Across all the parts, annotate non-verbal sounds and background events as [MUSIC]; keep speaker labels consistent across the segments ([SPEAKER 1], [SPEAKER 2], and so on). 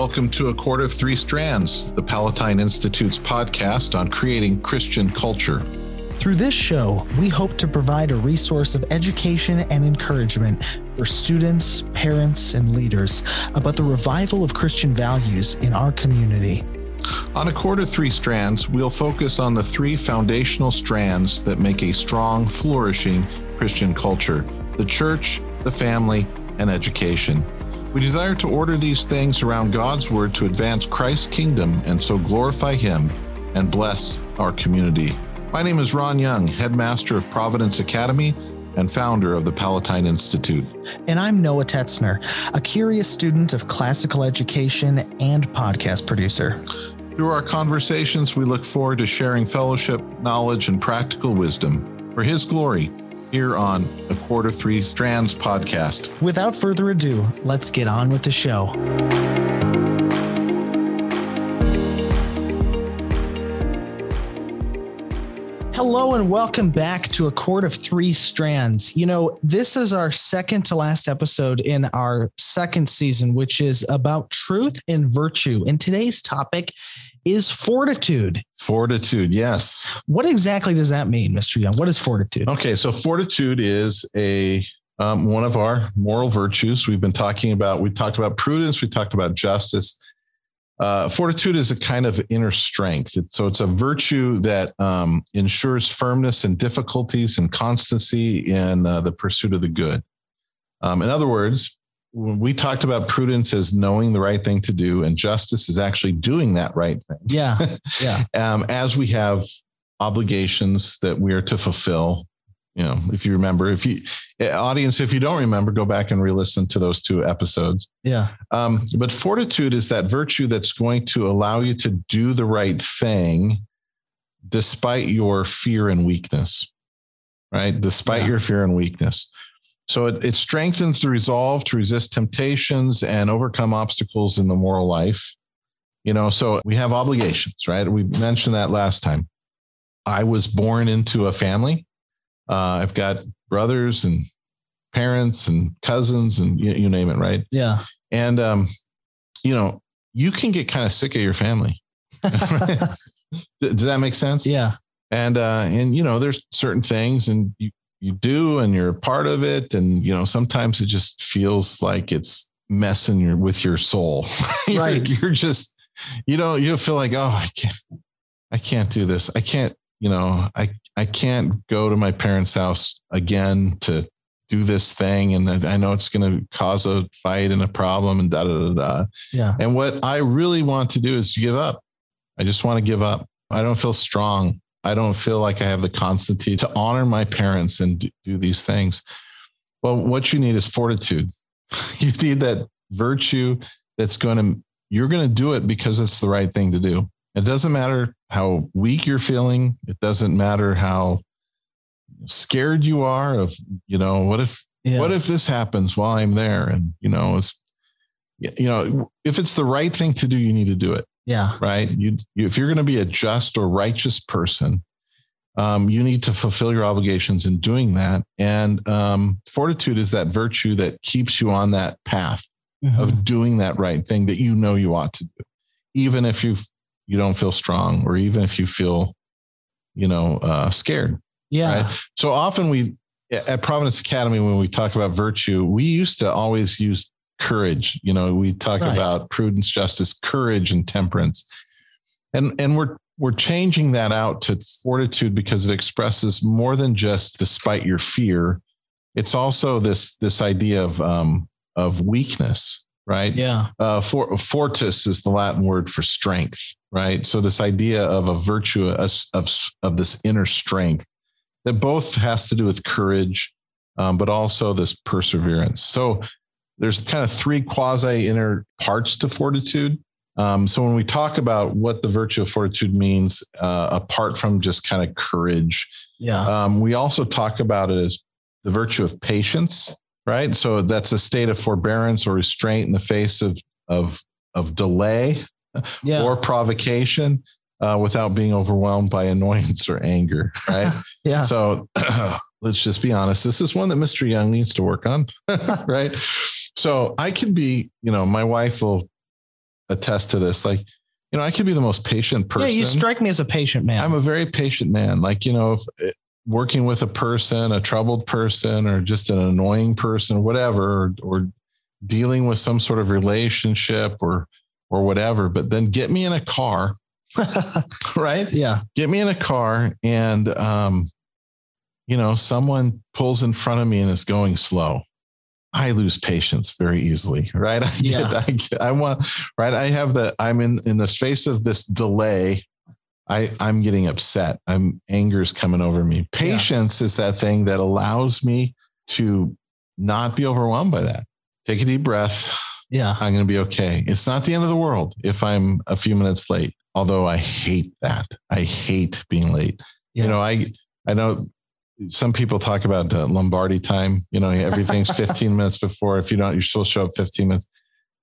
[SPEAKER 1] welcome to A Cord of Three Strands, the Palatine Institute's podcast on creating Christian culture.
[SPEAKER 2] Through this show, we hope to provide a resource of education and encouragement for students, parents, and leaders about the revival of Christian values in our community.
[SPEAKER 1] On A Cord of Three Strands, we'll focus on the three foundational strands that make a strong, flourishing Christian culture the church, the family, and education. We desire to order these things around God's word to advance Christ's kingdom and so glorify Him and bless our community. My name is Ron Young, headmaster of Providence Academy and founder of the Palatine Institute.
[SPEAKER 2] And I'm Noah Tetzner, a curious student of classical education and podcast producer.
[SPEAKER 1] Through our conversations, we look forward to sharing fellowship, knowledge, and practical wisdom for His glory here on the Cord of Three Strands podcast.
[SPEAKER 2] Without further ado, let's get on with the show. Hello and welcome back to A Cord of Three Strands. You know, this is our second to last episode in our second season, which is about truth and virtue. And today's topic is fortitude.
[SPEAKER 1] Fortitude, yes.
[SPEAKER 2] What exactly does that mean, Mr. Young? What is fortitude?
[SPEAKER 1] Okay, so fortitude is a um, one of our moral virtues. We've been talking about. We talked about prudence. We talked about justice. Uh, fortitude is a kind of inner strength. It's, so it's a virtue that um, ensures firmness in difficulties and constancy in uh, the pursuit of the good. Um, in other words, when we talked about prudence as knowing the right thing to do and justice is actually doing that right thing.
[SPEAKER 2] Yeah. [LAUGHS] Yeah.
[SPEAKER 1] um, as we have obligations that we are to fulfill, you know, if you remember, if you eh, audience, if you don't remember, go back and re-listen to those two episodes.
[SPEAKER 2] Yeah.
[SPEAKER 1] Um, but fortitude is that virtue that's going to allow you to do the right thing despite your fear and weakness. Right. Despite yeah. your fear and weakness. So it, it strengthens the resolve to resist temptations and overcome obstacles in the moral life. You know, so we have obligations, right? We mentioned that last time. I was born into a family. Uh, I've got brothers and parents and cousins and you, you name it, right?
[SPEAKER 2] Yeah.
[SPEAKER 1] And, um, you know, you can get kind of sick of your family. [LAUGHS] [LAUGHS] Does that make sense?
[SPEAKER 2] Yeah.
[SPEAKER 1] And, uh, and, you know, there's certain things and you, you do and you're a part of it. And you know sometimes it just feels like it's messing your with your soul. [LAUGHS]
[SPEAKER 2] Right.
[SPEAKER 1] you're, you're, just you know you feel like oh i can't i can't do this. I can't you know i i can't go to my parents house again to do this thing. And i know it's going to cause a fight and a problem and da da da da.
[SPEAKER 2] Yeah.
[SPEAKER 1] And what i really want to do is give up. I just want to give up. I don't feel strong I don't feel like I have the constancy to honor my parents and do these things. Well, what you need is fortitude. [LAUGHS] you need that virtue that's going to, you're going to do it because it's the right thing to do. It doesn't matter how weak you're feeling. It doesn't matter how scared you are of, you know, what if, yeah. what if this happens while I'm there? And, you know, it's, you know, if it's the right thing to do, you need to do it.
[SPEAKER 2] Yeah.
[SPEAKER 1] Right. You, you if you're going to be a just or righteous person, um, you need to fulfill your obligations in doing that. And um, fortitude is that virtue that keeps you on that path mm-hmm. of doing that right thing that you know you ought to do, even if you you don't feel strong or even if you feel, you know, uh, scared.
[SPEAKER 2] Yeah.
[SPEAKER 1] Right? So often we at Providence Academy when we talk about virtue, we used to always use courage. You know, we talk right. about prudence, justice, courage, and temperance. And and we're we're changing that out to fortitude because it expresses more than just despite your fear. It's also this this idea of um, of weakness, right?
[SPEAKER 2] Yeah.
[SPEAKER 1] Uh, for, fortis is the Latin word for strength, right? So this idea of a virtue of of, of this inner strength that both has to do with courage, um, but also this perseverance. So there's kind of three quasi inner parts to fortitude. Um, so when we talk about what the virtue of fortitude means, uh, apart from just kind of courage,
[SPEAKER 2] yeah,
[SPEAKER 1] um, we also talk about it as the virtue of patience, right? So that's a state of forbearance or restraint in the face of of of delay
[SPEAKER 2] yeah.
[SPEAKER 1] or provocation. Uh, without being overwhelmed by annoyance or anger, right? [LAUGHS]
[SPEAKER 2] yeah.
[SPEAKER 1] So [CLEARS THROAT] let's just be honest. This is one that Mr. Young needs to work on, [LAUGHS] right? So I can be, you know, my wife will attest to this. Like, you know, I could be the most patient person.
[SPEAKER 2] Yeah, you strike me as a patient man.
[SPEAKER 1] I'm a very patient man. Like, you know, if eh, working with a person, a troubled person, or just an annoying person, or whatever, or, or dealing with some sort of relationship or or whatever. But then get me in a car, [LAUGHS] right?
[SPEAKER 2] Yeah.
[SPEAKER 1] Get me in a car and um, you know, someone pulls in front of me and is going slow. I lose patience very easily, right? [LAUGHS] I
[SPEAKER 2] Yeah.
[SPEAKER 1] get, I, get, I want, right? I have the, I'm in in the face of this delay. I I'm getting upset. I'm anger's coming over me. Patience is that thing that allows me to not be overwhelmed by that. Take a deep breath.
[SPEAKER 2] Yeah.
[SPEAKER 1] I'm going to be okay. It's not the end of the world if I'm a few minutes late. Although I hate that. I hate being late.
[SPEAKER 2] Yeah.
[SPEAKER 1] You know, I I know some people talk about uh, Lombardi time. You know, everything's [LAUGHS] 15 minutes before. If you don't, you're supposed to show up 15 minutes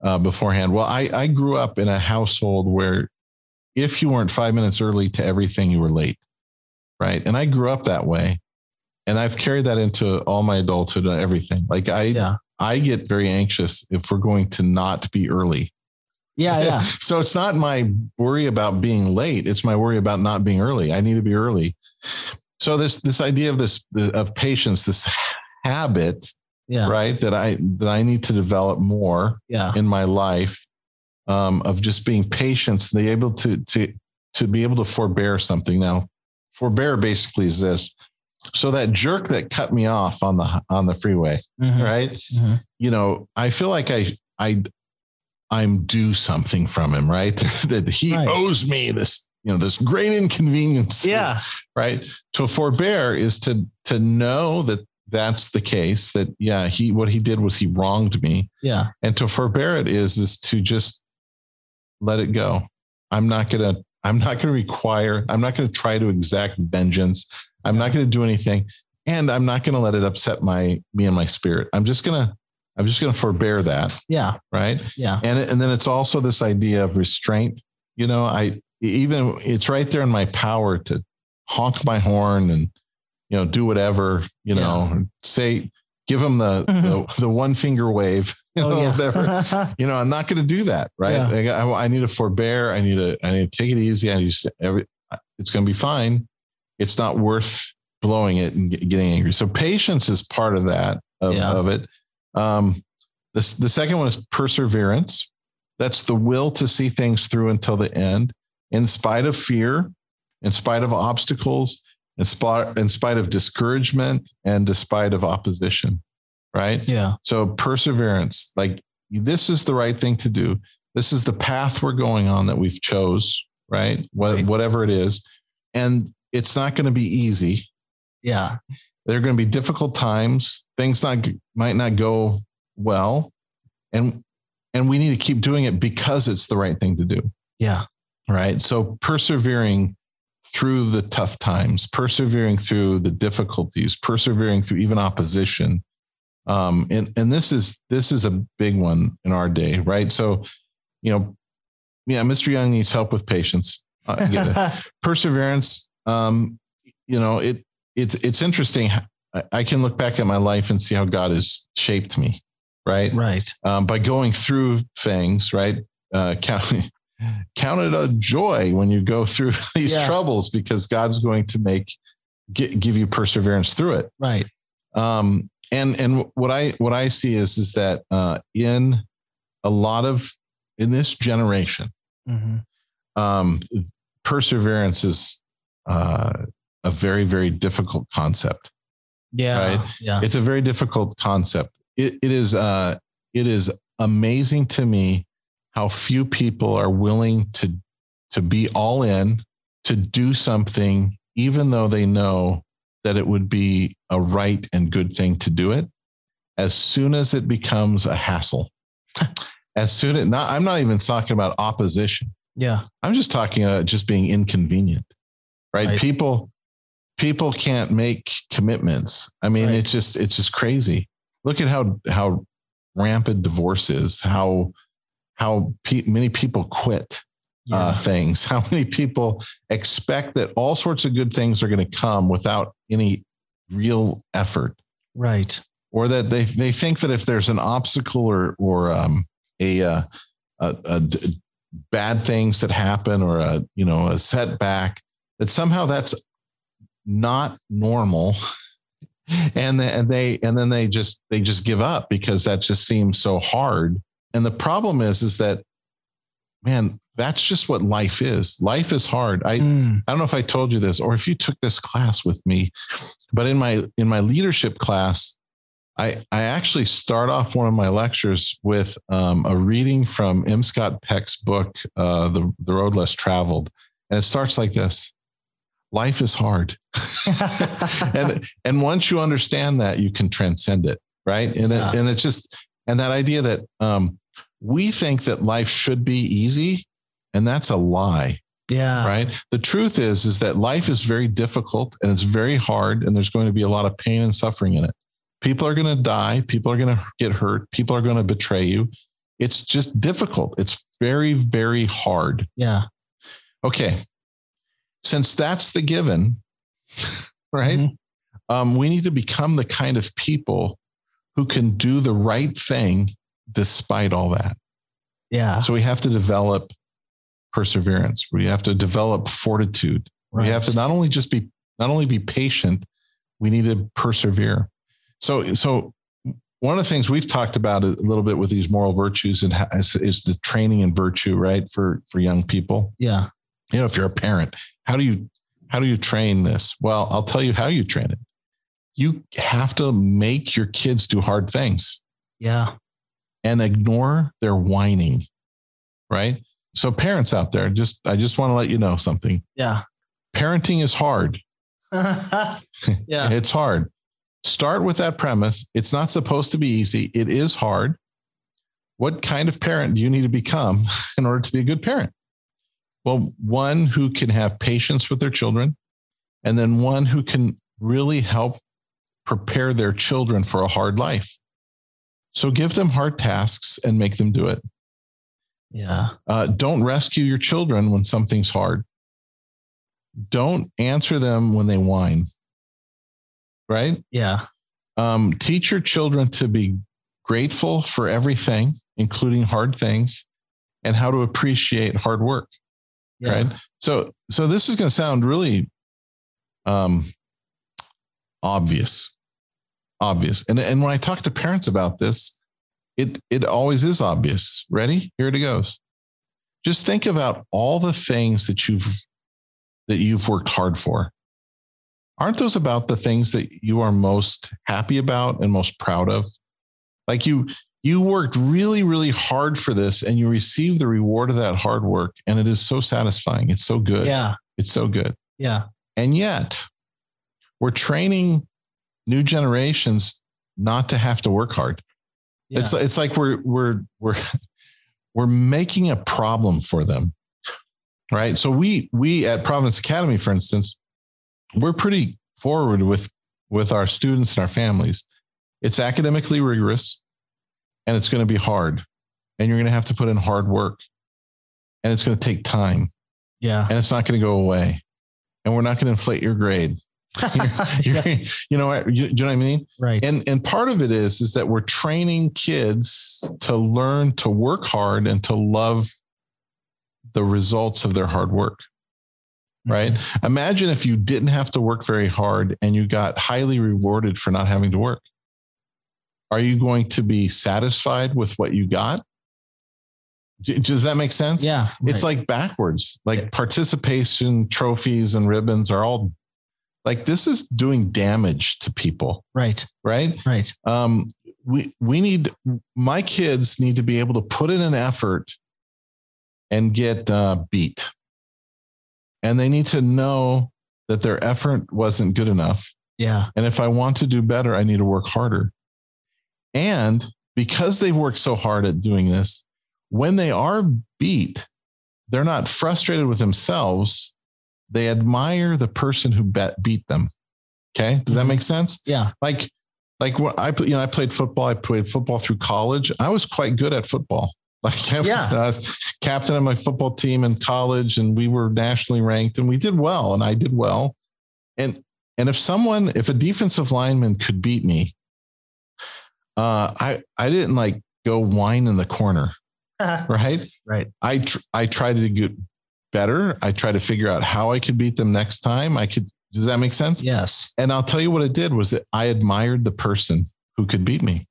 [SPEAKER 1] uh, beforehand. Well, I I grew up in a household where if you weren't five minutes early to everything, you were late, right? And I grew up that way, and I've carried that into all my adulthood and everything. Like I
[SPEAKER 2] Yeah.
[SPEAKER 1] I get very anxious if we're going to not be early.
[SPEAKER 2] Yeah. Yeah. [LAUGHS]
[SPEAKER 1] So it's not my worry about being late. It's my worry about not being early. I need to be early. So this this idea of this of patience, this habit,
[SPEAKER 2] Yeah.
[SPEAKER 1] right? That I that I need to develop more
[SPEAKER 2] Yeah.
[SPEAKER 1] in my life um, of just being patient, be able to to to be able to forbear something. Now, forbear basically is this. So that jerk that cut me off on the on the freeway,
[SPEAKER 2] Mhm.
[SPEAKER 1] right?
[SPEAKER 2] Mhm.
[SPEAKER 1] you know, I feel like I I I'm due something from him, right? [LAUGHS] that he
[SPEAKER 2] Right.
[SPEAKER 1] owes me this, you know, this great inconvenience.
[SPEAKER 2] Yeah.
[SPEAKER 1] Right. To forbear is to to know that that's the case. That yeah, he what he did was he wronged me,
[SPEAKER 2] Yeah.
[SPEAKER 1] and to forbear it is is to just let it go. I'm not gonna. I'm not to require. I'm not to try to exact vengeance. I'm not to do anything, and I'm not to let it upset my me and my spirit. I'm just gonna. I'm just to forbear that,
[SPEAKER 2] Yeah.
[SPEAKER 1] right?
[SPEAKER 2] Yeah.
[SPEAKER 1] And and then it's also this idea of restraint. You know, I even it's right there in my power to honk my horn and you know do whatever. You know, say give them the, the the one finger wave. [LAUGHS] You know,
[SPEAKER 2] Oh, yeah.
[SPEAKER 1] whatever [LAUGHS] you know, I'm not going to do that, right? I, I, I need to forbear. I need to, I need to take it easy. I need to, every, it's going to be fine. It's not worth blowing it and getting angry. So patience is part of that, of,
[SPEAKER 2] Yeah.
[SPEAKER 1] of it. Um, the, the second one is perseverance. That's the will to see things through until the end, in spite of fear, in spite of obstacles, in spite, in spite of discouragement, and despite of opposition, right?
[SPEAKER 2] yeah.
[SPEAKER 1] So perseverance, like this is the right thing to do. This is the path we're going on that we've chose, right? What,
[SPEAKER 2] Right.
[SPEAKER 1] Whatever it is. And it's not going to be easy.
[SPEAKER 2] Yeah.
[SPEAKER 1] There are going to be difficult times. Things not might not go well. And and we need to keep doing it because it's the right thing to do.
[SPEAKER 2] Yeah.
[SPEAKER 1] Right. So persevering through the tough times, persevering through the difficulties, persevering through even opposition. Um, and and this is this is a big one in our day, right? So, you know, yeah, Mr. Young needs help with patience. It. [LAUGHS] Perseverance. Um, you know, it it's it's interesting. I, I can look back at my life and see how God has shaped me, right?
[SPEAKER 2] right.
[SPEAKER 1] um, by going through things, right? Uh, [LAUGHS] count, count it a joy when you go through [LAUGHS] these
[SPEAKER 2] Yeah.
[SPEAKER 1] troubles because God's going to make gi- give you perseverance through it.
[SPEAKER 2] Right.
[SPEAKER 1] Um, and and what I what I see is is that uh, in a lot of in this generation,
[SPEAKER 2] Mhm.
[SPEAKER 1] um, perseverance is uh, a very very difficult concept.
[SPEAKER 2] Yeah.
[SPEAKER 1] Right.
[SPEAKER 2] Yeah.
[SPEAKER 1] It's a very difficult concept. It, it is uh, it is amazing to me how few people are willing to to be all in to do something, even though they know that it would be a right and good thing to do it. As soon as it becomes a hassle, [LAUGHS] as soon as not, I'm not even talking about opposition.
[SPEAKER 2] yeah.
[SPEAKER 1] I'm just talking about just being inconvenient, right?
[SPEAKER 2] Right.
[SPEAKER 1] People, people can't make commitments. I mean,
[SPEAKER 2] Right.
[SPEAKER 1] it's just, it's just crazy. Look at how, how rampant divorce is, how, how pe- many people quit uh, things, [LAUGHS] how many people expect that all sorts of good things are going to come without any real effort.
[SPEAKER 2] Right.
[SPEAKER 1] or that they they think that if there's an obstacle or or um, a, uh, a, a d- bad things that happen or a you know a setback that somehow that's not normal. [LAUGHS] And and they and then they just they just give up because that just seems so hard and the problem is is that man that's just what life is life is hard i mm. i don't know if i told you this or if you took this class with me but in my in my leadership class I, I actually start off one of my lectures with um, a reading from M. Scott Peck's book, uh, the, the Road Less Traveled. And it starts like this Life is hard. [LAUGHS] [LAUGHS] and, and once you understand that, you can transcend it. Right. And, yeah. it, and it's just, and that idea that um, we think that life should be easy, and that's a lie.
[SPEAKER 2] Yeah.
[SPEAKER 1] Right. The truth is, is that life is very difficult and it's very hard, and there's going to be a lot of pain and suffering in it. People are going to die. People are going to get hurt. People are going to betray you. It's just difficult. It's very, very hard.
[SPEAKER 2] Yeah.
[SPEAKER 1] Okay. Since that's the given, [LAUGHS] right? Mm-hmm. Um, we need to become the kind of people who can do the right thing despite all that.
[SPEAKER 2] Yeah.
[SPEAKER 1] So we have to develop perseverance. We have to develop fortitude. Right. We have to not only just be not only be patient, we need to persevere. So, so one of the things we've talked about a little bit with these moral virtues and is, is the training in virtue, right? For for young people.
[SPEAKER 2] Yeah.
[SPEAKER 1] You know, if you're a parent, how do you how do you train this? Well, I'll tell you how you train it. You have to make your kids do hard things.
[SPEAKER 2] Yeah.
[SPEAKER 1] And ignore their whining. Right. So parents out there, just I just want to let you know something.
[SPEAKER 2] Yeah.
[SPEAKER 1] Parenting is hard. [LAUGHS]
[SPEAKER 2] yeah. [LAUGHS]
[SPEAKER 1] it's hard. Start with that premise. It's not supposed to be easy. It is hard. What kind of parent do you need to become [LAUGHS] in order to be a good parent? Well, one who can have patience with their children, and then one who can really help prepare their children for a hard life. So give them hard tasks and make them do it.
[SPEAKER 2] Yeah.
[SPEAKER 1] Uh, don't rescue your children when something's hard. Don't answer them when they whine right?
[SPEAKER 2] Yeah.
[SPEAKER 1] Um, teach your children to be grateful for everything, including hard things, and how to appreciate hard work. Yeah. Right. So, so this is going to sound really um, obvious, obvious. And, and when I talk to parents about this, it, it always is obvious. Ready? Here it goes. Just think about all the things that you've, that you've worked hard for aren't those about the things that you are most happy about and most proud of? Like you, you worked really, really hard for this and you receive the reward of that hard work. And it is so satisfying. It's so good.
[SPEAKER 2] Yeah.
[SPEAKER 1] It's so good.
[SPEAKER 2] Yeah.
[SPEAKER 1] And yet we're training new generations not to have to work hard. Yeah. It's, it's like we're, we're, we're, [LAUGHS] we're making a problem for them. Right. So we, we at Providence Academy, for instance, we're pretty forward with with our students and our families. It's academically rigorous and it's going to be hard. And you're going to have to put in hard work. And it's going to take time.
[SPEAKER 2] Yeah.
[SPEAKER 1] And it's not going to go away. And we're not going to inflate your grade. [LAUGHS] you're, you're, you know, you, you know what I mean?
[SPEAKER 2] Right.
[SPEAKER 1] And and part of it is is that we're training kids to learn to work hard and to love the results of their hard work right? Mm-hmm. Imagine if you didn't have to work very hard and you got highly rewarded for not having to work. Are you going to be satisfied with what you got? Does that make sense?
[SPEAKER 2] Yeah.
[SPEAKER 1] Right. It's like backwards. Like participation trophies and ribbons are all like this is doing damage to people.
[SPEAKER 2] Right.
[SPEAKER 1] Right.
[SPEAKER 2] Right.
[SPEAKER 1] Um, we we need my kids need to be able to put in an effort and get uh, beat and they need to know that their effort wasn't good enough.
[SPEAKER 2] Yeah.
[SPEAKER 1] And if I want to do better, I need to work harder. And because they've worked so hard at doing this, when they are beat, they're not frustrated with themselves. They admire the person who bet, beat them. Okay. Does that mm-hmm. make sense?
[SPEAKER 2] Yeah.
[SPEAKER 1] Like, like what I, you know, I played football. I played football through college. I was quite good at football. [LAUGHS] Like yeah. I was captain of my football team in college and we were nationally ranked and we did well and I did well. And and if someone, if a defensive lineman could beat me, uh, I I didn't like go whine in the corner. [LAUGHS] right?
[SPEAKER 2] Right.
[SPEAKER 1] I tr- I try to get better. I try to figure out how I could beat them next time. I could. Does that make sense?
[SPEAKER 2] Yes.
[SPEAKER 1] And I'll tell you what it did was that I admired the person who could beat me.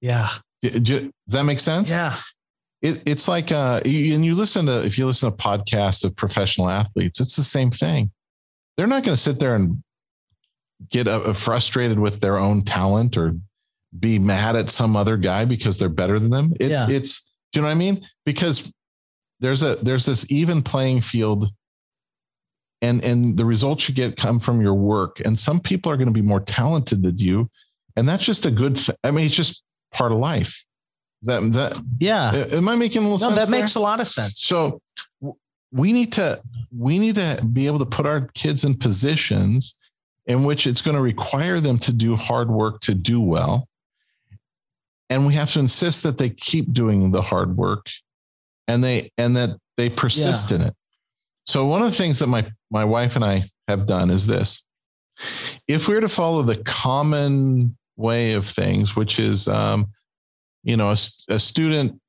[SPEAKER 2] Yeah.
[SPEAKER 1] Does that make sense?
[SPEAKER 2] Yeah.
[SPEAKER 1] It, it's like, uh, and you listen to, if you listen to podcasts of professional athletes, it's the same thing. They're not going to sit there and get uh, frustrated with their own talent or be mad at some other guy because they're better than them. It,
[SPEAKER 2] Yeah.
[SPEAKER 1] It's, do you know what I mean? Because there's a, there's this even playing field and, and the results you get come from your work. And some people are going to be more talented than you. And that's just a good, I mean, it's just part of life. That, that,
[SPEAKER 2] Yeah.
[SPEAKER 1] Am I making a little sense?
[SPEAKER 2] No,
[SPEAKER 1] sense?
[SPEAKER 2] that
[SPEAKER 1] there?
[SPEAKER 2] makes a lot of sense.
[SPEAKER 1] so we need to we need to be able to put our kids in positions in which it's going to require them to do hard work to do well. And we have to insist that they keep doing the hard work and they and that they persist in it. So one of the things that my my wife and I have done is this. If we were to follow the common way of things, which is um, you know, a student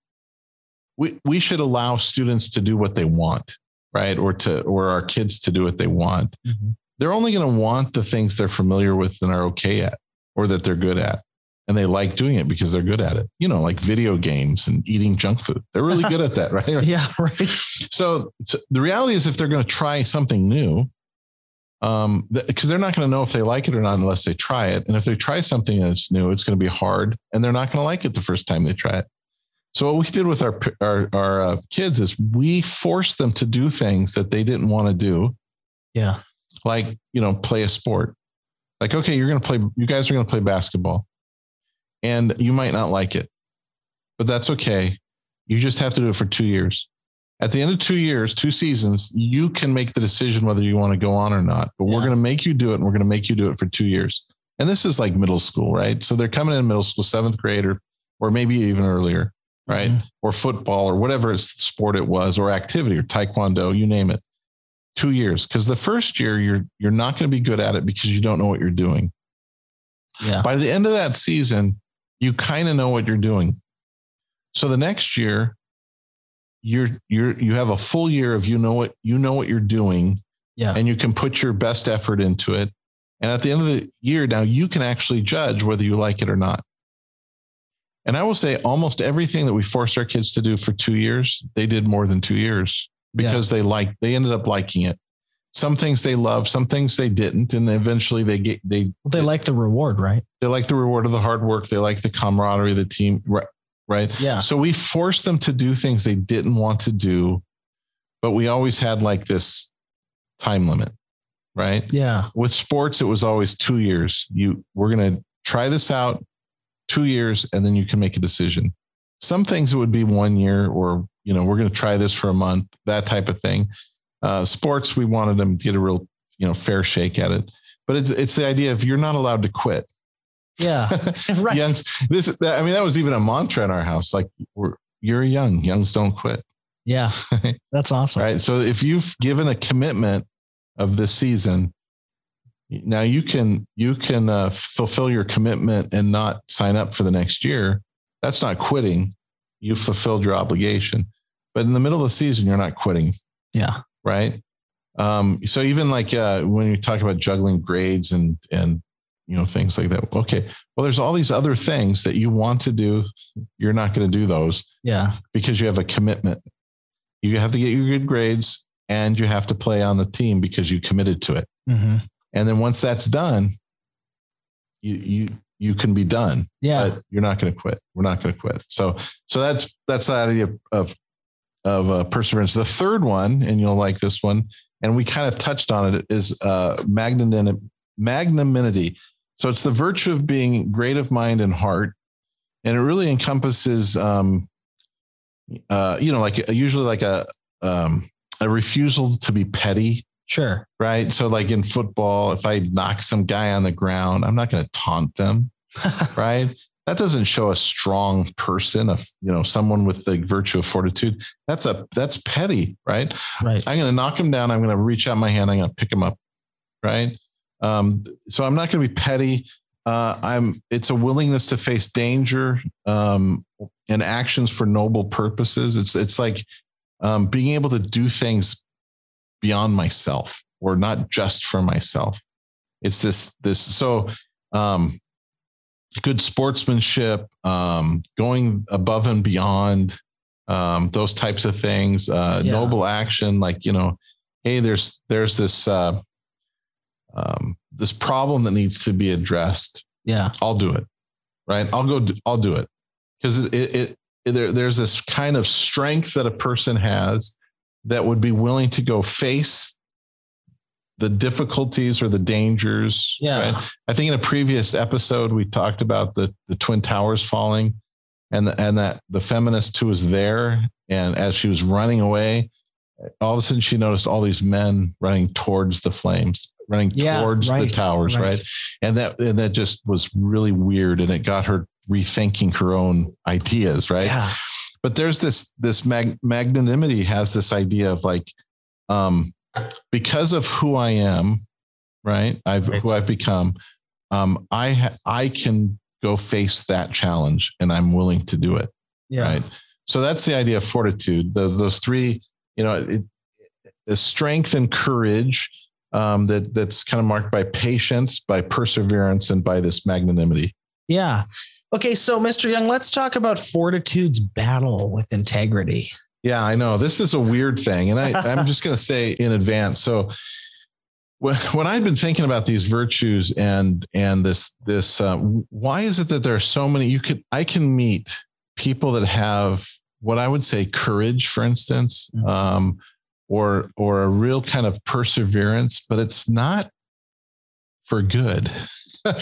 [SPEAKER 1] we we should allow students to do what they want, right? Or to or our kids to do what they want.
[SPEAKER 2] Mhm.
[SPEAKER 1] They're only going to want the things they're familiar with and are okay at, or that they're good at, and they like doing it because they're good at it. You know, like video games and eating junk food. They're really [LAUGHS] good at that, right?
[SPEAKER 2] Yeah. Right.
[SPEAKER 1] So, so the reality is, if they're going to try something new, um, because they're not going to know if they like it or not unless they try it. And if they try something that's new, it's going to be hard, and they're not going to like it the first time they try it. So what we did with our our, our uh, kids is we forced them to do things that they didn't want to do,
[SPEAKER 2] Yeah.
[SPEAKER 1] like you know, play a sport. Like, okay, you're going to play. You guys are going to play basketball, and you might not like it, but that's okay. You just have to do it for two years. At the end of two years, two seasons, you can make the decision whether you want to go on or not. But we're going to make you do it, and we're going to make you do it for two years. And this is like middle school, right? So they're coming in middle school, seventh grade, or or maybe even earlier, right?
[SPEAKER 2] Mhm.
[SPEAKER 1] Or football, or whatever sport it was, or activity, or taekwondo, you name it. Two years, because the first year you're you're not going to be good at it because you don't know what you're doing.
[SPEAKER 2] Yeah.
[SPEAKER 1] By the end of that season, you kind of know what you're doing. So the next year, you're you're you have a full year of you know what you know what you're doing,
[SPEAKER 2] Yeah.
[SPEAKER 1] and you can put your best effort into it. And at the end of the year, now you can actually judge whether you like it or not. And I will say, almost everything that we forced our kids to do for two years, they did more than two years
[SPEAKER 2] Yeah.
[SPEAKER 1] because they liked. They ended up liking it. Some things they loved, some things they didn't, and eventually they get they
[SPEAKER 2] They like the reward, right?
[SPEAKER 1] they like the reward of the hard work. They like the camaraderie, of the team, right? Right.
[SPEAKER 2] Yeah.
[SPEAKER 1] So we forced them to do things they didn't want to do, but we always had like this time limit, right?
[SPEAKER 2] Yeah.
[SPEAKER 1] With sports, it was always two years. You we're gonna try this out two years, and then you can make a decision. Some things it would be one year, or you know, we're gonna try this for a month, that type of thing. Uh, sports, we wanted them to get a real, you know, fair shake at it. But it's it's the idea of you're not allowed to quit.
[SPEAKER 2] Yeah. [LAUGHS] [LAUGHS] right.
[SPEAKER 1] Youngs, this that, I mean, that was even a mantra in our house. Like, we're you're young, youngs don't quit.
[SPEAKER 2] Yeah. [LAUGHS] That's awesome.
[SPEAKER 1] Right. So if you've given a commitment of this season, now you can you can uh, fulfill your commitment and not sign up for the next year. That's not quitting. You fulfilled your obligation. But in the middle of the season, you're not quitting
[SPEAKER 2] Yeah.
[SPEAKER 1] Right? Um, so even like uh, when you talk about juggling grades and and you know things like that, okay. Well, there's all these other things that you want to do. You're not going to do those
[SPEAKER 2] Yeah.
[SPEAKER 1] because you have a commitment. You have to get your good grades and you have to play on the team because you committed to it.
[SPEAKER 2] hmm
[SPEAKER 1] And then once that's done, you you you can be done
[SPEAKER 2] Yeah.
[SPEAKER 1] but you're not going to quit. We're not going to quit. So, so that's that's the idea of of, of uh, perseverance. The third one, and you'll like this one, and we kind of touched on it, is uh, magnanimity. Magnanimity. So it's the virtue of being great of mind and heart, and it really encompasses, um, uh, you know, like usually like a um, a refusal to be petty
[SPEAKER 2] Sure.
[SPEAKER 1] right? So, like in football, if I knock some guy on the ground, I'm not going to taunt them, [LAUGHS] right? That doesn't show a strong person, of you know, someone with the virtue of fortitude. That's a that's petty, right?
[SPEAKER 2] right.
[SPEAKER 1] I'm going to knock him down. I'm going to reach out my hand. I'm going to pick him up, right? Um, so I'm not going to be petty. Uh, I'm. It's a willingness to face danger, um, and actions for noble purposes. It's it's like um, being able to do things beyond myself or not just for myself. It's this this so um, good sportsmanship, um, going above and beyond, um, those types of things, uh, yeah. noble action, like you know, hey, there's there's this uh, um, this problem that needs to be addressed.
[SPEAKER 2] Yeah,
[SPEAKER 1] I'll do it. Right, I'll go. Do, I'll do it because it, it, it there, there's this kind of strength that a person has that would be willing to go face the difficulties or the dangers.
[SPEAKER 2] Yeah. Right?
[SPEAKER 1] I think in a previous episode we talked about the the twin towers falling, and the, and that the feminist who was there, and as she was running away, all of a sudden she noticed all these men running towards the flames, running yeah, towards right, the towers, right. right? And that and that just was really weird, and it got her rethinking her own ideas, right?
[SPEAKER 2] Yeah.
[SPEAKER 1] But there's this this mag- magnanimity has this idea of like, um, because of who I am, right? I've right. who I've become. Um, I ha- I can go face that challenge, and I'm willing to do it.
[SPEAKER 2] Yeah.
[SPEAKER 1] Right. So that's the idea of fortitude. The, those three, you know, it, the strength and courage um, that that's kind of marked by patience, by perseverance, and by this magnanimity.
[SPEAKER 2] Yeah. Okay, so Mr. Young, let's talk about fortitude's battle with integrity.
[SPEAKER 1] Yeah, I know this is a weird thing, and I, I'm just going to say in advance. So, when, when I've been thinking about these virtues and and this this, uh, why is it that there are so many? You could I can meet people that have what I would say courage, for instance, mm-hmm. um, or or a real kind of perseverance, but it's not for good.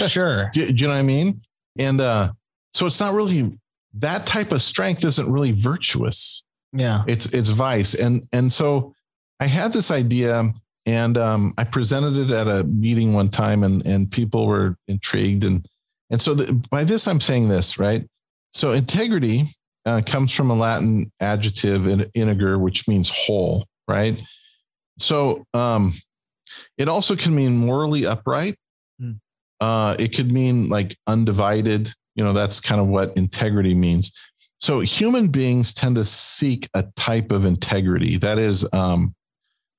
[SPEAKER 2] Sure. [LAUGHS]
[SPEAKER 1] do, do, you know what I mean? And uh, so it's not really that type of strength isn't really virtuous.
[SPEAKER 2] Yeah.
[SPEAKER 1] It's it's vice. And and so I had this idea and um, I presented it at a meeting one time and and people were intrigued and and so the, by this I'm saying this, right? So integrity uh, comes from a Latin adjective in integer which means whole, right? So um, it also can mean morally upright. Hmm. Uh, it could mean like undivided. You know, that's kind of what integrity means. So human beings tend to seek a type of integrity that is, um,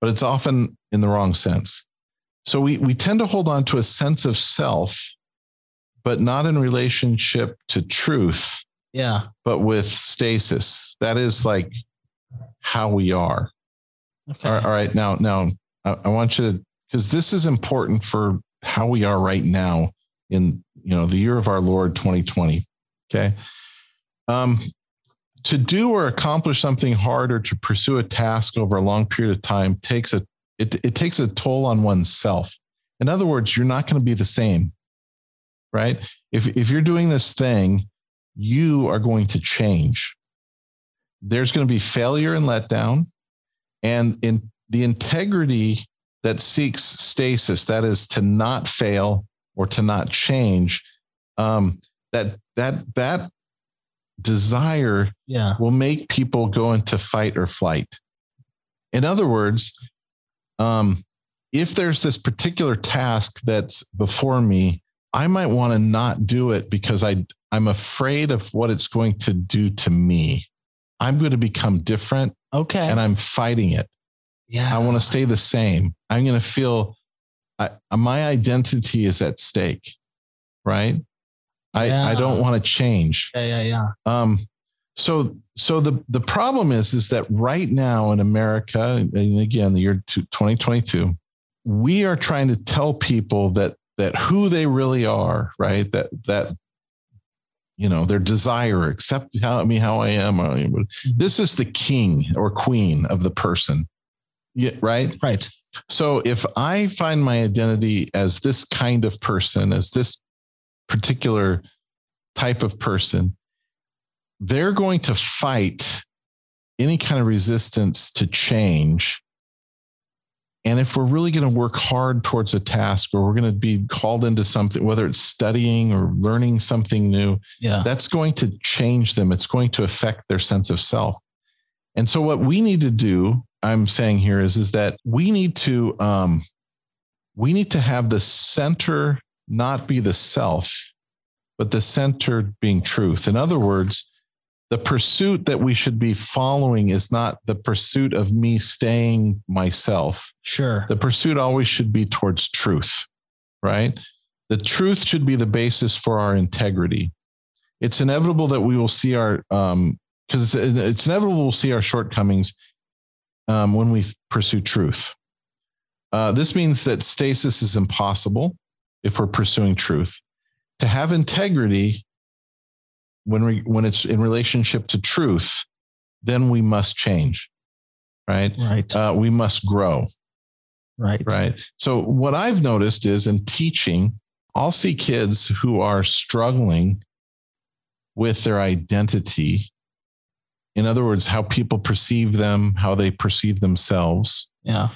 [SPEAKER 1] but it's often in the wrong sense. So we we tend to hold on to a sense of self, but not in relationship to truth.
[SPEAKER 2] Yeah.
[SPEAKER 1] But with stasis. That is like how we are. Okay. All, all right. Now, now I, I want you to because this is important for how we are right now in you know the year of our Lord 2020. Okay. Um, to do or accomplish something hard or to pursue a task over a long period of time takes a it, it takes a toll on oneself. In other words, you're not going to be the same, right? If if you're doing this thing, you are going to change. There's going to be failure and letdown, and in the integrity that seeks stasis, that is to not fail or to not change, um, that that that desire
[SPEAKER 2] yeah.
[SPEAKER 1] will make people go into fight or flight. In other words, um, if there's this particular task that's before me, I might want to not do it because I I'm afraid of what it's going to do to me. I'm going to become different.
[SPEAKER 2] Okay.
[SPEAKER 1] And I'm fighting it.
[SPEAKER 2] Yeah.
[SPEAKER 1] I want to stay the same. I'm going to feel I, my identity is at stake. Right. I, yeah. I don't want to change.
[SPEAKER 2] Yeah, yeah, yeah.
[SPEAKER 1] Um, so so the the problem is is that right now in America, and again the year 2022, we are trying to tell people that that who they really are, right? That that you know their desire, accept how me how I am. Mm-hmm. This is the king or queen of the person, yeah, right?
[SPEAKER 2] Right.
[SPEAKER 1] So if I find my identity as this kind of person, as this particular type of person, they're going to fight any kind of resistance to change. And if we're really going to work hard towards a task or we're going to be called into something, whether it's studying or learning something new,
[SPEAKER 2] yeah.
[SPEAKER 1] that's going to change them. It's going to affect their sense of self. And so what we need to do, I'm saying here is, is that we need to um, we need to have the center not be the self, but the center being truth. In other words, the pursuit that we should be following is not the pursuit of me staying myself.
[SPEAKER 2] Sure.
[SPEAKER 1] The pursuit always should be towards truth, right? The truth should be the basis for our integrity. It's inevitable that we will see our, um, because it's, it's inevitable we'll see our shortcomings um, when we pursue truth. Uh, this means that stasis is impossible if we're pursuing truth. To have integrity when we when it's in relationship to truth, then we must change, right?
[SPEAKER 2] Right.
[SPEAKER 1] Uh, we must grow,
[SPEAKER 2] right.
[SPEAKER 1] right? So what I've noticed is in teaching, I'll see kids who are struggling with their identity. In other words, how people perceive them, how they perceive themselves.
[SPEAKER 2] Yeah.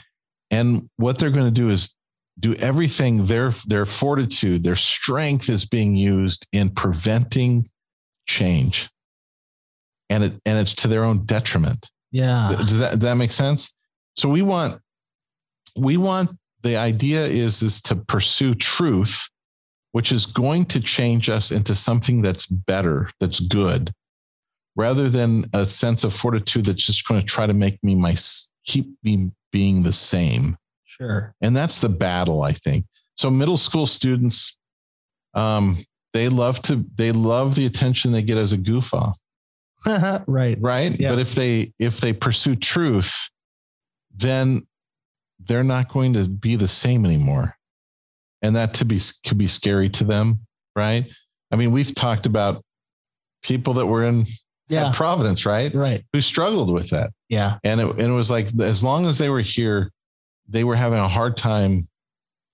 [SPEAKER 1] And what they're going to do is do everything their their fortitude, their strength is being used in preventing change. And it and it's to their own detriment.
[SPEAKER 2] Yeah.
[SPEAKER 1] Does that, does that make sense? So we want we want the idea is is to pursue truth, which is going to change us into something that's better, that's good, rather than a sense of fortitude that's just going to try to make me my keep me being the same.
[SPEAKER 2] Sure.
[SPEAKER 1] And that's the battle, I think. So middle school students, um, they love to they love the attention they get as a goof off. [LAUGHS]
[SPEAKER 2] right.
[SPEAKER 1] Right.
[SPEAKER 2] Yeah.
[SPEAKER 1] But if they if they pursue truth, then they're not going to be the same anymore. And that to be could be scary to them, right? I mean, we've talked about people that were in
[SPEAKER 2] Yeah.
[SPEAKER 1] Providence, right?
[SPEAKER 2] Right.
[SPEAKER 1] Who struggled with that.
[SPEAKER 2] Yeah.
[SPEAKER 1] And it, and it was like as long as they were here, they were having a hard time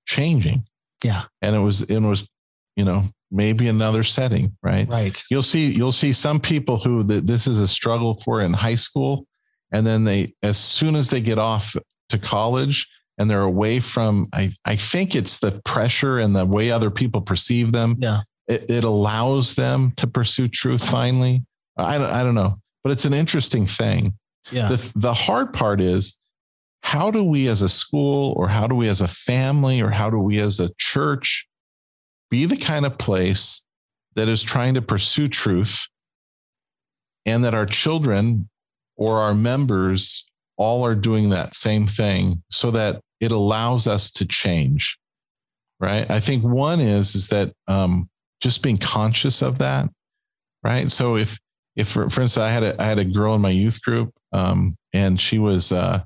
[SPEAKER 1] changing.
[SPEAKER 2] Yeah.
[SPEAKER 1] And it was it was, you know, maybe another setting, right?
[SPEAKER 2] Right.
[SPEAKER 1] You'll see you'll see some people who that this is a struggle for in high school, and then they as soon as they get off to college and they're away from I I think it's the pressure and the way other people perceive them.
[SPEAKER 2] Yeah.
[SPEAKER 1] It, it allows them to pursue truth finally. I don't, I don't know, but it's an interesting thing.
[SPEAKER 2] Yeah.
[SPEAKER 1] The, the hard part is how do we as a school or how do we as a family or how do we as a church be the kind of place that is trying to pursue truth and that our children or our members all are doing that same thing so that it allows us to change right? I think one is is that um, just being conscious of that right? So if if for, for instance i had a i had a girl in my youth group um, and she was uh,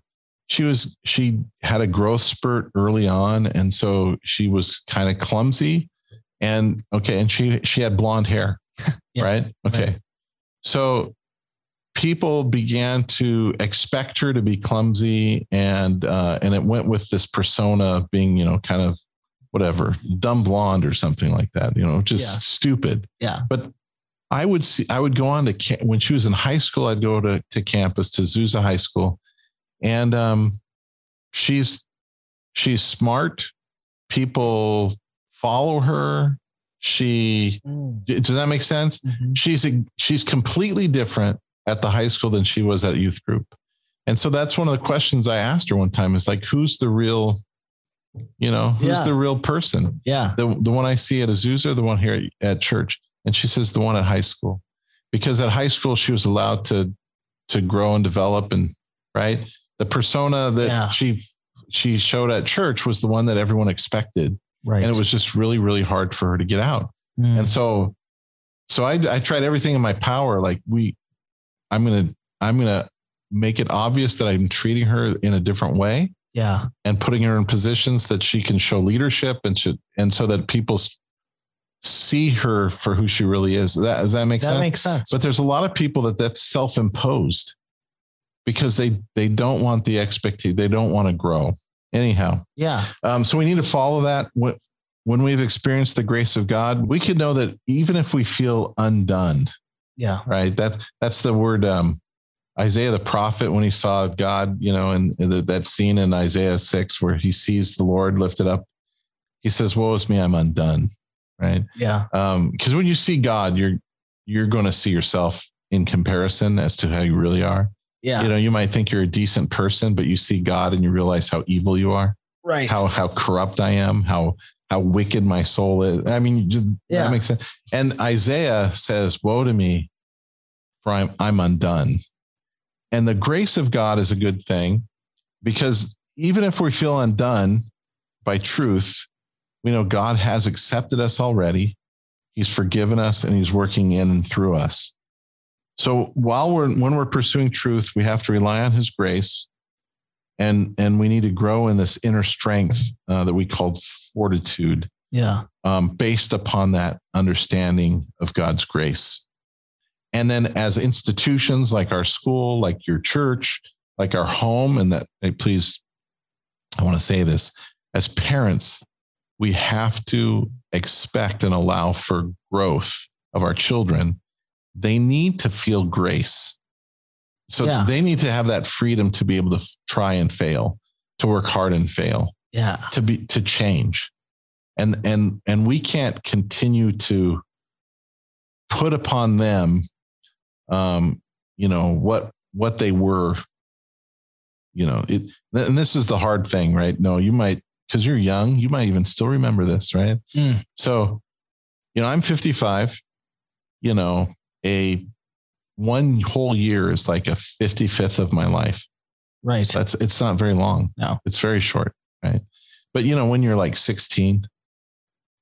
[SPEAKER 1] she was she had a growth spurt early on and so she was kind of clumsy and okay and she she had blonde hair [LAUGHS]
[SPEAKER 2] Yeah,
[SPEAKER 1] right okay
[SPEAKER 2] right.
[SPEAKER 1] so people began to expect her to be clumsy and uh and it went with this persona of being you know kind of whatever dumb blonde or something like that you know just
[SPEAKER 2] Yeah.
[SPEAKER 1] stupid
[SPEAKER 2] Yeah.
[SPEAKER 1] but I would see, I would go on to when she was in high school, I'd go to, to campus to Azusa High School. And um, she's, she's smart. People follow her. She,
[SPEAKER 2] Mm.
[SPEAKER 1] does that make sense?
[SPEAKER 2] Mhm.
[SPEAKER 1] She's, a, she's completely different at the high school than she was at youth group. And so that's one of the questions I asked her one time is like, who's the real, you know, who's
[SPEAKER 2] Yeah.
[SPEAKER 1] the real person?
[SPEAKER 2] Yeah.
[SPEAKER 1] the the one I see at Azusa, the one here at, at church. And she says the one at high school, because at high school she was allowed to to grow and develop, and right the persona that
[SPEAKER 2] Yeah.
[SPEAKER 1] she she showed at church was the one that everyone expected,
[SPEAKER 2] Right.
[SPEAKER 1] and it was just really really hard for her to get out.
[SPEAKER 2] Mm.
[SPEAKER 1] And so, so I I tried everything in my power. Like we, I'm gonna I'm gonna make it obvious that I'm treating her in a different way
[SPEAKER 2] yeah.
[SPEAKER 1] and putting her in positions that she can show leadership and should and so that people see her for who she really is. That, does that make
[SPEAKER 2] That
[SPEAKER 1] sense?
[SPEAKER 2] That makes sense.
[SPEAKER 1] but there's a lot of people that that's self-imposed because they they don't want the expectation. They don't want to grow. Anyhow,
[SPEAKER 2] yeah.
[SPEAKER 1] um, so we need to follow that. When, when we've experienced the grace of God, we can know that even if we feel undone,
[SPEAKER 2] Yeah.
[SPEAKER 1] right? That that's the word. Um, Isaiah the prophet, when he saw God, you know, and that scene in Isaiah six where he sees the Lord lifted up, he says, "Woe is me, I'm undone." Right?
[SPEAKER 2] Yeah.
[SPEAKER 1] Because when you see God, you're you're going to see yourself in comparison as to how you really are.
[SPEAKER 2] Yeah.
[SPEAKER 1] You know, you might think you're a decent person, but you see God and you realize how evil you are,
[SPEAKER 2] right.
[SPEAKER 1] how how corrupt I am, how how wicked my soul is. I mean, just,
[SPEAKER 2] Yeah.
[SPEAKER 1] that makes sense. And Isaiah says, "Woe to me, for I'm, I'm undone. And the grace of God is a good thing because even if we feel undone by truth, we know God has accepted us already. He's forgiven us and he's working in and through us. So while we're when we're pursuing truth, we have to rely on his grace and and we need to grow in this inner strength uh, that we call fortitude.
[SPEAKER 2] Yeah.
[SPEAKER 1] Um, based upon that understanding of God's grace. And then as institutions like our school, like your church, like our home, and that please, I want to say this as parents, we have to expect and allow for growth of our children. They need to feel grace. So
[SPEAKER 2] Yeah.
[SPEAKER 1] they need to have that freedom to be able to f- try and fail, to work hard and fail
[SPEAKER 2] Yeah.
[SPEAKER 1] to be to change and and and we can't continue to put upon them um you know what what they were you know it and this is the hard thing right no you might because you're young you might even still remember this right
[SPEAKER 2] Mm.
[SPEAKER 1] so you know i'm 55 you know a one whole year is like a 55th of my life
[SPEAKER 2] Right.
[SPEAKER 1] that's it's not very long.
[SPEAKER 2] No.
[SPEAKER 1] It's very short, right? But you know, when you're like 16,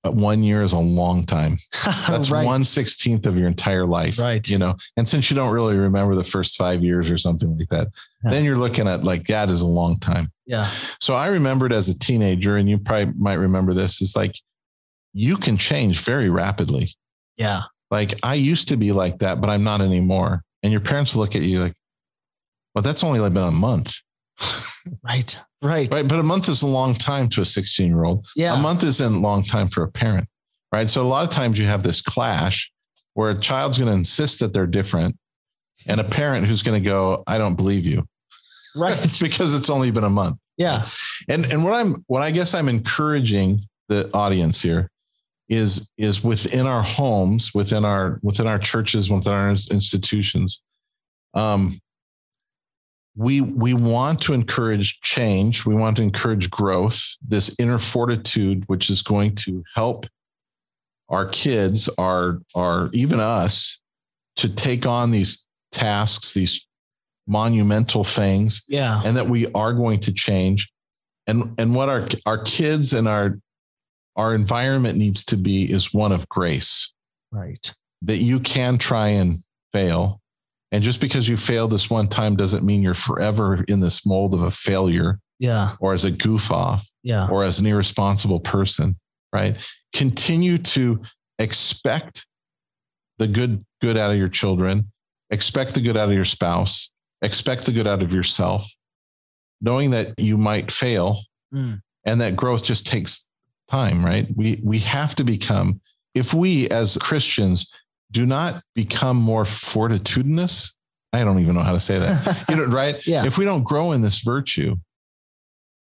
[SPEAKER 1] uh, one year is a long time. [LAUGHS] That's
[SPEAKER 2] right.
[SPEAKER 1] one sixteenth of your entire life.
[SPEAKER 2] Right.
[SPEAKER 1] You know, and since you don't really remember the first five years or something like that,
[SPEAKER 2] Yeah.
[SPEAKER 1] then you're looking at like that is a long time.
[SPEAKER 2] Yeah.
[SPEAKER 1] So I remembered as a teenager, and you probably might remember this, is like you can change very rapidly.
[SPEAKER 2] Yeah.
[SPEAKER 1] Like I used to be like that, but I'm not anymore. And your parents look at you like, well, that's only like been a month. [LAUGHS]
[SPEAKER 2] Right. Right.
[SPEAKER 1] Right. But a month is a long time to a 16 year old.
[SPEAKER 2] Yeah.
[SPEAKER 1] A month isn't a long time for a parent. Right. So a lot of times you have this clash where a child's going to insist that they're different and a parent who's going to go, I don't believe you.
[SPEAKER 2] Right.
[SPEAKER 1] It's [LAUGHS] because it's only been a month.
[SPEAKER 2] Yeah.
[SPEAKER 1] And and what I'm what I guess I'm encouraging the audience here is is within our homes, within our within our churches, within our institutions. Um we we want to encourage change, we want to encourage growth, this inner fortitude which is going to help our kids, our our even us to take on these tasks, these monumental things
[SPEAKER 2] Yeah.
[SPEAKER 1] and that we are going to change and and what our our kids and our our environment needs to be is one of grace
[SPEAKER 2] Right.
[SPEAKER 1] that you can try and fail and just because you fail this one time doesn't mean you're forever in this mold of a failure
[SPEAKER 2] Yeah.
[SPEAKER 1] or as a goof off
[SPEAKER 2] Yeah.
[SPEAKER 1] or as an irresponsible person right continue to expect the good good out of your children expect the good out of your spouse expect the good out of yourself knowing that you might fail
[SPEAKER 2] Mm.
[SPEAKER 1] and that growth just takes time right? We we have to become if we as christians do not become more fortitudinous i don't even know how to say that. You know right? [LAUGHS]
[SPEAKER 2] Yeah.
[SPEAKER 1] if we don't grow in this virtue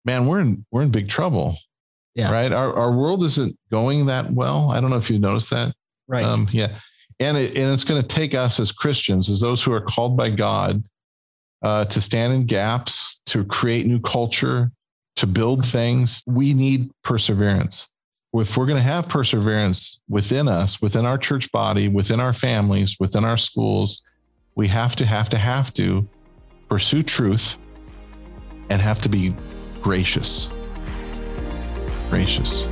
[SPEAKER 1] man we're in we're in big trouble.
[SPEAKER 2] Yeah.
[SPEAKER 1] right? Our, our world isn't going that well. I don't know if you noticed that.
[SPEAKER 2] Right.
[SPEAKER 1] um, yeah. And it, and it's going to take us as christians as those who are called by god uh, to stand in gaps to create new culture to build things we need perseverance. If we're going to have perseverance within us within our church body within our families within our schools we have to have to have to pursue truth and have to be gracious. Gracious